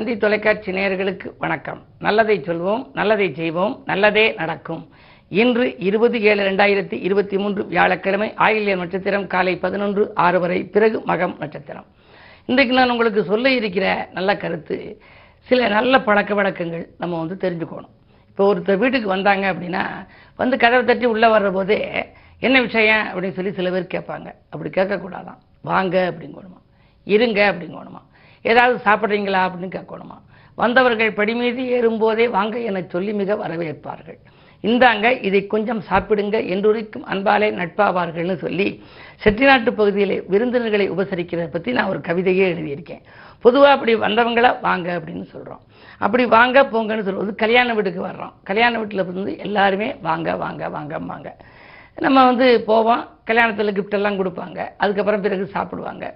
தந்தி தொலைக்காட்சி நேயர்களுக்கு வணக்கம். நல்லதை சொல்வோம் நல்லதை செய்வோம் நல்லதே நடக்கும். இன்று இருபது ஏழு ரெண்டாயிரத்தி இருபத்தி மூன்று வியாழக்கிழமை ஆயில்ய நட்சத்திரம் காலை பதினொன்று ஆறு வரை பிறகு மகம் நட்சத்திரம். இன்றைக்கு நான் உங்களுக்கு சொல்ல இருக்கிற நல்ல கருத்து சில நல்ல பழக்க வழக்கங்கள் நம்ம வந்து தெரிஞ்சுக்கணும். இப்போ ஒருத்தர் வீட்டுக்கு வந்தாங்க அப்படின்னா வந்து கதவை தட்டி உள்ளே வர்ற போதே என்ன விஷயம்? அப்படின்னு சொல்லி சில பேர் கேட்பாங்க. அப்படி கேட்கக்கூடாதான். வாங்க அப்படிங்கணுமா. இருங்க அப்படிங்கணுமா. ஏதாவது சாப்பிட்றீங்களா அப்படின்னு கேட்கணுமா? வந்தவர்கள் படி மீது ஏறும்போதே வாங்க என சொல்லி மிக வரவேற்பார்கள். இந்தாங்க இதை கொஞ்சம் சாப்பிடுங்க என்றுரைக்கும் அன்பாலே நட்பாவார்கள்னு சொல்லி செட்டிநாட்டு பகுதியிலே விருந்தினர்களை உபசரிக்கிறத பற்றி நான் ஒரு கவிதையே எழுதியிருக்கேன். பொதுவாக அப்படி வந்தவங்களா வாங்க அப்படின்னு சொல்கிறோம் அப்படி வாங்க போங்கன்னு சொல்றது கல்யாண வீட்டுக்கு வர்றோம். கல்யாண வீட்டில் வந்து எல்லாருமே வாங்க வாங்க வாங்க வாங்க. நம்ம வந்து போவோம் கல்யாணத்தில் கிஃப்டெல்லாம் கொடுப்பாங்க. அதுக்கப்புறம் பிறகு சாப்பிடுவாங்க.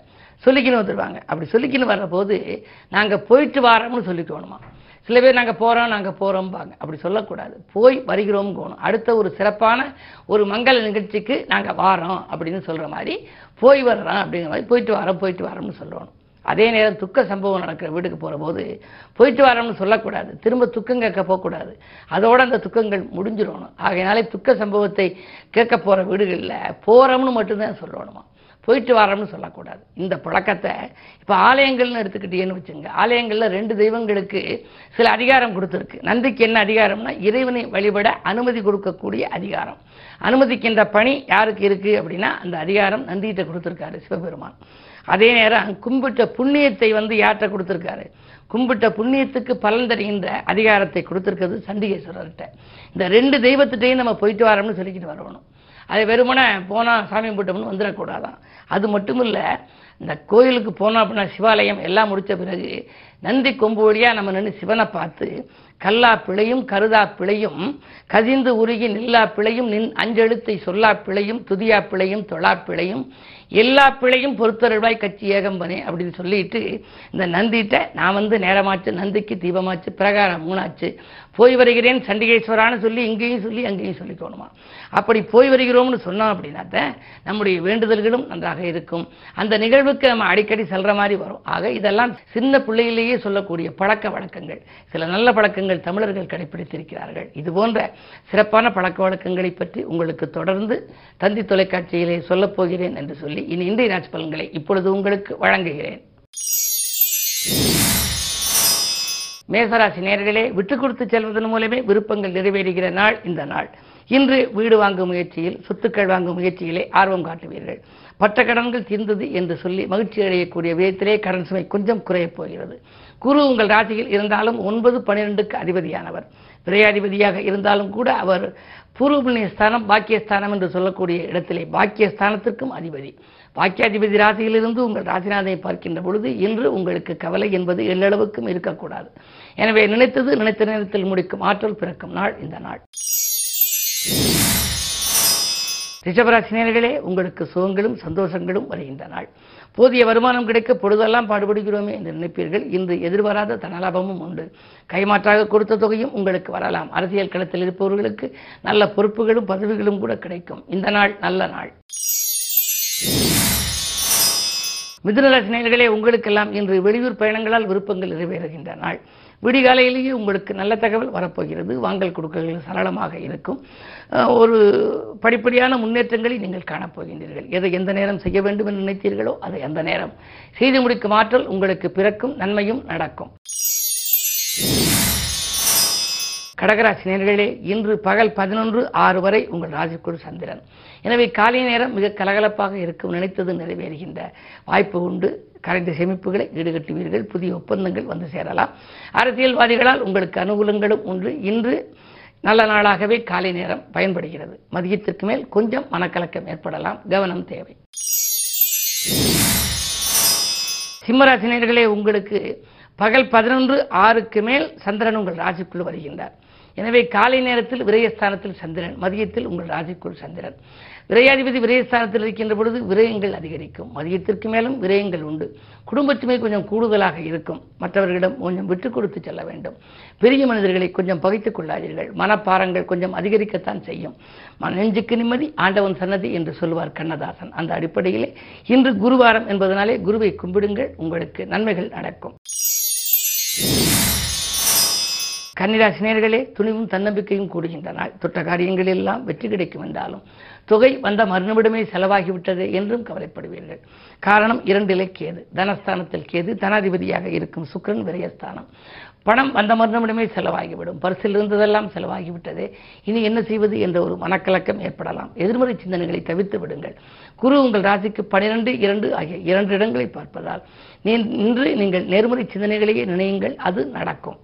சொல்லிக்கின்னு வந்துடுவாங்க அப்படி சொல்லிக்கின்னு வர்றபோது நாங்கள் போயிட்டு வரோம்னு சொல்லிக்கணுமா? சில பேர் நாங்கள் போகிறோம் நாங்கள் போகிறோம்பாங்க அப்படி சொல்லக்கூடாது. போய் வருகிறோம் போகணும். அடுத்த ஒரு சிறப்பான ஒரு மங்கள நிகழ்ச்சிக்கு நாங்கள் வாரோம் அப்படின்னு சொல்கிற மாதிரி போய் வர்றோம் அப்படிங்கிற மாதிரி போயிட்டு வரோம் போயிட்டு வரோம்னு சொல்லணும் அதே நேரம் துக்க சம்பவம் நடக்கிற வீட்டுக்கு போகிற போது போயிட்டு வரோம்னு சொல்லக்கூடாது. திரும்ப துக்கம் கேட்க போகக்கூடாது. அதோடு அந்த துக்கங்கள் முடிஞ்சிடணும். ஆகையினாலே துக்க சம்பவத்தை கேட்க போகிற வீடுகளில் போகிறோம்னு மட்டும்தான் சொல்லணுமா? போயிட்டு வரோம்னு சொல்லக்கூடாது. இந்த பழக்கத்தை இப்போ ஆலயங்கள்னு எடுத்துக்கிட்டீங்கன்னு வச்சுங்க ஆலயங்களில் ரெண்டு தெய்வங்களுக்கு சில அதிகாரம் கொடுத்துருக்கு. நந்திக்கு என்ன அதிகாரம்னா இறைவனை வழிபட அனுமதி கொடுக்கக்கூடிய அதிகாரம். அனுமதிக்கின்ற பணி யாருக்கு இருக்குது அப்படின்னா அந்த அதிகாரம் நந்திகிட்ட கொடுத்துருக்காரு சிவபெருமான். அதே நேரம் கும்பிட்ட புண்ணியத்தை வந்து யார்கிட்ட கொடுத்துருக்காரு? கும்பிட்ட புண்ணியத்துக்கு பலன் தருகின்ற அதிகாரத்தை கொடுத்துருக்கிறது சண்டிகேஸ்வரர்கிட்ட. இந்த ரெண்டு தெய்வத்திட்டையும் நம்ம போயிட்டு வரோம்னு சொல்லிக்கிட்டு வரணும். அது வெறுமனே போனால் சாமி கும்பிட்டோம்னு வந்துடக்கூடாதான். அது மட்டும் இல்லை இந்த கோயிலுக்கு போனோம் அப்படின்னா சிவாலயம் எல்லாம் முடித்த பிறகு நந்தி கொம்பு வழியாக நம்ம நின்று சிவனை பார்த்து கல்லா பிழையும் கருதா பிழையும் கதிந்து உருகி நில்லா பிழையும் நின் அஞ்செழுத்தை சொல்லா பிழையும் துதியா பிழையும் தொழா பிழையும் எல்லா பிழையும் பொறுத்தருள்வாய் கட்சி ஏகம்பனே அப்படின்னு சொல்லிட்டு இந்த நந்திட்ட நான் வந்து நேரமாச்சு நந்திக்கு தீபமாச்சு பிரகாரம் மூணாச்சு. போய் வருகிறேன் சண்டிகேஸ்வரான்னு சொல்லி இங்கேயும் சொல்லி அங்கேயும் சொல்லிக்கணுமா அப்படி போய் வருகிறோம்னு சொன்னோம் அப்படின்னாத்த நம்முடைய வேண்டுதல்களும் நன்றாக இருக்கும். அந்த நிகழ்வுக்கு நம்ம அடிக்கடி செல்ற மாதிரி வரும். ஆக இதெல்லாம் சின்ன பிள்ளையிலேயே சொல்லக்கூடிய பழக்க வழக்கங்கள். சில நல்ல பழக்கங்கள் தமிழர்கள் கடைபிடித்திருக்கிறார்கள். இது போன்ற சிறப்பான பழக்க வழக்கங்களை பற்றி உங்களுக்கு தொடர்ந்து தந்தி தொலைக்காட்சியிலே சொல்லப் போகிறேன் என்று சொல்லி இனி இன்றைய நாட்சி பலன்களை இப்பொழுது உங்களுக்கு வழங்குகிறேன். மேசராசி நேர்களே விட்டு கொடுத்து செல்வதன் மூலமே விருப்பங்கள் நிறைவேறுகிற நாள் இந்த நாள். இன்று வீடு வாங்கும் முயற்சியில் சொத்துக்கள் வாங்கும் முயற்சியிலே ஆர்வம் காட்டுவீர்கள். பட்ட கடன்கள் தீர்ந்தது என்று சொல்லி மகிழ்ச்சி அடையக்கூடிய விதத்திலே கடன் சுமை கொஞ்சம் குறையப் போகிறது. குரு உங்கள் ராசியில் இருந்தாலும் ஒன்பது பன்னிரெண்டுக்கு அதிபதியானவர். விரையாதிபதியாக இருந்தாலும் கூட அவர் பூர்வபுண்ணிய ஸ்தானம் பாக்கியஸ்தானம் என்று சொல்லக்கூடிய இடத்திலே பாக்கியஸ்தானத்திற்கும் அதிபதி. பாக்கியாதிபதி ராசியிலிருந்து உங்கள் ராசிநாதனை பார்க்கின்ற பொழுது இன்று உங்களுக்கு கவலை என்பது எல்லளவுக்கும் இருக்கக்கூடாது. எனவே நினைத்தது நினைத்த நேரத்தில் முடிக்கும். ஆற்றல் பிறக்கும் நாள் இந்த நாள். ரிஷபராசினியர்களே உங்களுக்கு சுகங்களும் சந்தோஷங்களும் வருகின்ற நாள். போதிய வருமானம் கிடைக்க பொழுதெல்லாம் பாடுபடுகிறோமே என்று நினைப்பீர்கள். இன்று எதிர்பாராத தனலாபமும் உண்டு. கைமாற்றாக கொடுத்த தொகையும் உங்களுக்கு வரலாம். அரசியல் களத்தில் இருப்பவர்களுக்கு நல்ல பொறுப்புகளும் பதவிகளும் கூட கிடைக்கும். இந்த நாள் நல்ல நாள். மிதுனராசினியர்களே உங்களுக்கெல்லாம் இன்று வெளியூர் பயணங்களால் விருப்பங்கள் நிறைவேறுகின்ற நாள். விடிகாலையிலேயே உங்களுக்கு நல்ல தகவல் வரப்போகிறது. வாங்கல் கொடுக்கல்கள் சரளமாக இருக்கும். ஒரு படிப்படியான முன்னேற்றங்களை நீங்கள் காணப்போகின்றீர்கள். எதை எந்த நேரம் செய்ய வேண்டும் என்று நினைத்தீர்களோ அதை அந்த நேரம். செய்து முடிக்கும் ஆற்றல் உங்களுக்கு பிறக்கும் நன்மையும் நடக்கும். கடகராசி நேர்களே இன்று பகல் பதினொன்று ஆறு வரை உங்கள் ராசிக்குழு சந்திரன். எனவே காலை நேரம் மிக கலகலப்பாக இருக்கும் நினைத்தது நிறைவேறுகின்ற வாய்ப்பு உண்டு. கரைந்த சேமிப்புகளை ஈடுகட்டுவீர்கள் புதிய ஒப்பந்தங்கள் வந்து சேரலாம். அரசியல்வாதிகளால் உங்களுக்கு அனுகூலங்களும் உண்டு. இன்று நல்ல நாளாகவே காலை நேரம் பயன்படுகிறது. மதியத்திற்கு மேல் கொஞ்சம் மனக்கலக்கம் ஏற்படலாம். கவனம் தேவை. சிம்மராசினியர்களே உங்களுக்கு பகல் பதினொன்று ஆறுக்கு மேல் சந்திரன் உங்கள் ராசிக்குள் வருகின்றார். எனவே காலை நேரத்தில் விரயஸ்தானத்தில் சந்திரன் மதியத்தில் உங்கள் ராசிக்குள் சந்திரன். விரையாதிபதி விரயஸ்தானத்தில் இருக்கின்ற பொழுது விரயங்கள் அதிகரிக்கும். மதியத்திற்கு மேலும் விரயங்கள் உண்டு. குடும்பத்துமே கொஞ்சம் கூடுதலாக இருக்கும். மற்றவர்களிடம் கொஞ்சம் விட்டு கொடுத்து செல்ல வேண்டும். பெரிய மனிதர்களை கொஞ்சம் பகைத்துக் கொள்ளாதீர்கள். மனப்பாரங்கள் கொஞ்சம் அதிகரிக்கத்தான் செய்யும். மன நெஞ்சுக்கு நிம்மதி ஆண்டவன் சன்னதி என்று சொல்வார் கண்ணதாசன். அந்த அடிப்படையிலே இன்று குருவாரம் என்பதனாலே குருவை கும்பிடுங்கள். உங்களுக்கு நன்மைகள் நடக்கும். you. கன்னிராசினியர்களே துணிவும் தன்னம்பிக்கையும் கூடுகின்ற நாள் தொட்ட காரியங்கள் எல்லாம் வெற்றி கிடைக்கும் என்றாலும் தொகை வந்த மறுநிமிடமே செலவாகிவிட்டது என்றும் கவலைப்படுவீர்கள். காரணம் இரண்டிலே கேது. தனஸ்தானத்தில் கேது தனாதிபதியாக இருக்கும் சுக்கரன் விரயஸ்தானம். பணம் வந்த மறுநிமிடமே செலவாகிவிடும். பரிசில் இருந்ததெல்லாம் செலவாகிவிட்டதே. இனி என்ன செய்வது என்ற ஒரு மனக்கலக்கம் ஏற்படலாம். எதிர்மறை சிந்தனைகளை தவிர்த்து விடுங்கள். குரு உங்கள் ராசிக்கு பனிரெண்டு இரண்டு ஆகிய இரண்டு இடங்களை பார்ப்பதால் நீ- இன்று நீங்கள் நேர்மறை சிந்தனைகளையே நினையுங்கள். அது நடக்கும்.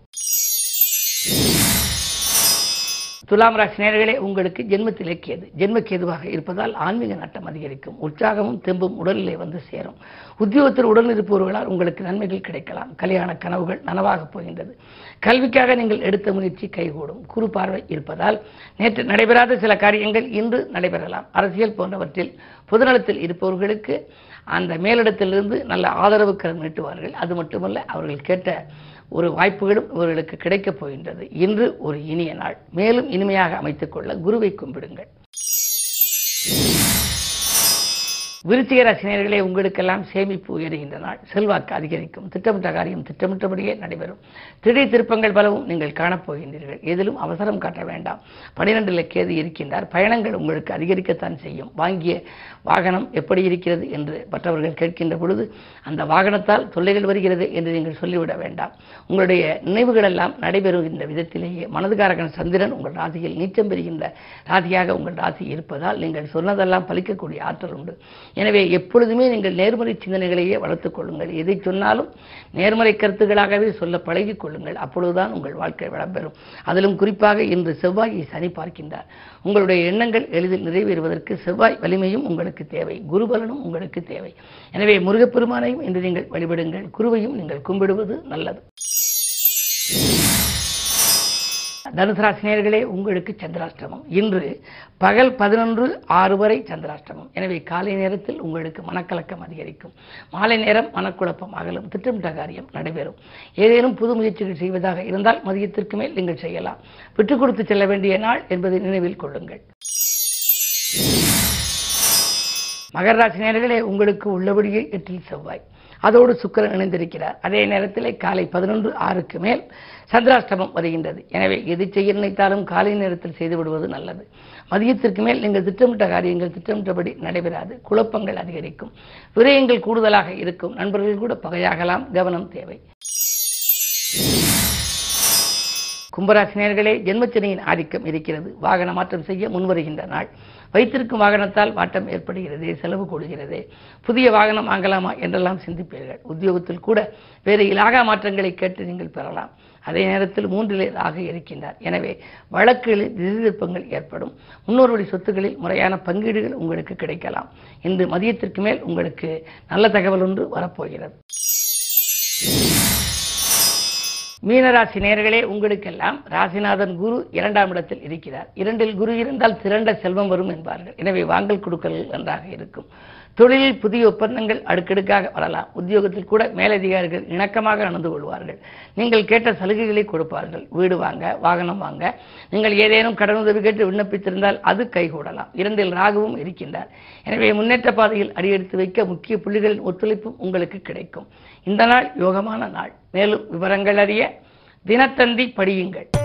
துலாம் ராசி நேர்களே உங்களுக்கு ஜென்மத்திலே கேது. ஜென்ம இருப்பதால் ஆன்மீக நாட்டம் அதிகரிக்கும். உற்சாகமும் தெம்பும் உடலிலே வந்து சேரும். உத்தியோகத்தில் உடல் இருப்பவர்களால் உங்களுக்கு நன்மைகள் கிடைக்கலாம். கல்யாண கனவுகள் நனவாக போகின்றது. கல்விக்காக நீங்கள் எடுத்த முயற்சி கைகூடும். குறு பார்வை இருப்பதால் நேற்று நடைபெறாத சில காரியங்கள் இன்று நடைபெறலாம். அரசியல் போன்றவற்றில் பொதுநலத்தில் இருப்பவர்களுக்கு அந்த மேலிடத்திலிருந்து நல்ல ஆதரவு கரம் நீட்டுவார்கள். அது மட்டுமல்ல அவர்கள் கேட்ட ஒரு வாய்ப்புகளும் இவர்களுக்கு கிடைக்கப் போகின்றது. இன்று ஒரு இனிய நாள். மேலும் இனிமையாக அமைத்துக் கொள்ள குருவை கும்பிடுங்கள். விருச்சிக ராசினியர்களே உங்களுக்கெல்லாம் சேமிப்பு உயருகின்ற நாள். செல்வாக்கு அதிகரிக்கும். திட்டமிட்ட காரியம் திட்டமிட்டபடியே நடைபெறும். திடீர் திருப்பங்கள் பலவும் நீங்கள் காணப்போகின்றீர்கள் எதிலும் அவசரம் காட்ட வேண்டாம். பனிரெண்டில் கேது இருக்கின்றார். பயணங்கள் உங்களுக்கு அதிகரிக்கத்தான் செய்யும். வாங்கிய வாகனம் எப்படி இருக்கிறது என்று மற்றவர்கள் கேட்கின்ற பொழுது அந்த வாகனத்தால் தொல்லைகள் வருகிறது என்று நீங்கள் சொல்லிவிட வேண்டாம். உங்களுடைய நினைவுகள் எல்லாம் நடைபெறுகின்ற விதத்திலேயே மனதுகாரகன் சந்திரன் உங்கள் ராசியில் நீச்சம் பெறுகின்ற ராசியாக உங்கள் ராசி இருப்பதால் நீங்கள் சொன்னதெல்லாம் பலிக்கக்கூடிய ஆற்றல் உண்டு. எனவே எப்பொழுதுமே நீங்கள் நேர்மறை சிந்தனைகளையே வளர்த்துக் கொள்ளுங்கள். எதை சொன்னாலும் நேர்மறை கருத்துக்களாகவே சொல்ல பழகிக் கொள்ளுங்கள். அப்பொழுதுதான் உங்கள் வாழ்க்கை வளம்பெறும். அதிலும் குறிப்பாக இன்று செவ்வாயை சனி பார்க்கின்றார். உங்களுடைய எண்ணங்கள் எளிதில் நிறைவேறுவதற்கு செவ்வாய் வலிமையும் உங்களுக்கு தேவை. குருபலனும் உங்களுக்கு தேவை. எனவே முருகப்பெருமானையும் இன்று நீங்கள் வழிபடுங்கள். குருவையும் நீங்கள் கும்பிடுவது நல்லது. தனுசராசினியர்களே உங்களுக்கு சந்திராஷ்டமம். இன்று பகல் பதினொன்று ஆறு வரை சந்திராஷ்டமம். எனவே காலை நேரத்தில் உங்களுக்கு மனக்கலக்கம் அதிகரிக்கும். மாலை நேரம் மனக்குழப்பம் அகலும் திட்டமிட்ட காரியம் நடைபெறும். ஏதேனும் புது முயற்சிகள் செய்வதாக இருந்தால் மதியத்திற்கு மேல் நீங்கள் செய்யலாம். விட்டுக் கொடுத்து செல்ல வேண்டிய நாள் என்பதை நினைவில் கொள்ளுங்கள். மகர ராசி உங்களுக்கு உள்ளபடியே எட்டில் செவ்வாய். அதோடு சுக்கரன் இணைந்திருக்கிறார். அதே நேரத்தில் காலை பதினொன்று ஆறுக்கு மேல் சந்திராஷ்டமம் வருகின்றது. எனவே எது செய்ய நினைத்தாலும் காலை நேரத்தில் செய்து விடுவது நல்லது. மதியத்திற்கு மேல் நீங்கள் திட்டமிட்ட காரியங்கள் திட்டமிட்டபடி நடைபெறாது. குழப்பங்கள் அதிகரிக்கும். விரயங்கள் கூடுதலாக இருக்கும். நண்பர்கள் கூட பகையாகலாம். கவனம் தேவை. கும்பராசினியர்களே ஜென்மச்சனியின் ஆதிக்கம் இருக்கிறது. வாகன மாற்றம் செய்ய முன்வருகின்ற நாள். வைத்திருக்கும் வாகனத்தால் மாற்றம் ஏற்படுகிறது செலவு கூடுகிறது. புதிய வாகனம் வாங்கலாமா என்றெல்லாம் சிந்திப்பீர்கள். உத்தியோகத்தில் கூட வேறு இலாகா மாற்றங்களை கேட்டு நீங்கள் பெறலாம். அதே நேரத்தில் மூன்றிலே ஆக இருக்கின்றார். எனவே வழக்குகளில் திசைதிருப்பங்கள் ஏற்படும். முன்னோர் வழி சொத்துக்களில் முறையான பங்கீடுகள் உங்களுக்கு கிடைக்கலாம். இன்று மதியத்திற்கு மேல் உங்களுக்கு நல்ல தகவல் ஒன்று வரப்போகிறது. மீனராசி நேர்களே உங்களுக்கெல்லாம் ராசிநாதன் குரு இரண்டாம் இடத்தில் இருக்கிறார். இரண்டில் குரு இருந்தால் திரண்ட செல்வம் வரும் என்பார்கள். எனவே வாங்கல் கொடுக்கல் நன்றாக இருக்கும். தொழிலில் புதிய ஒப்பந்தங்கள் அடுக்கடுக்காக வரலாம். உத்தியோகத்தில் கூட மேலதிகாரிகள் இணக்கமாக நடந்து கொள்வார்கள். நீங்கள் கேட்ட சலுகைகளை கொடுப்பார்கள். வீடு வாங்க வாகனம் வாங்க. நீங்கள் ஏதேனும் கடனுதவி கேட்டு விண்ணப்பித்திருந்தால் அது கைகூடலாம். இரண்டில் ராகுவும் இருக்கின்றார். எனவே முன்னேற்ற பாதையில் அடியெடுத்து வைக்க முக்கிய புள்ளிகளின் ஒத்துழைப்பும் உங்களுக்கு கிடைக்கும். இந்த நாள் யோகமான நாள். மேலும் விவரங்கள் அறிய தினத்தந்தி படியுங்கள்.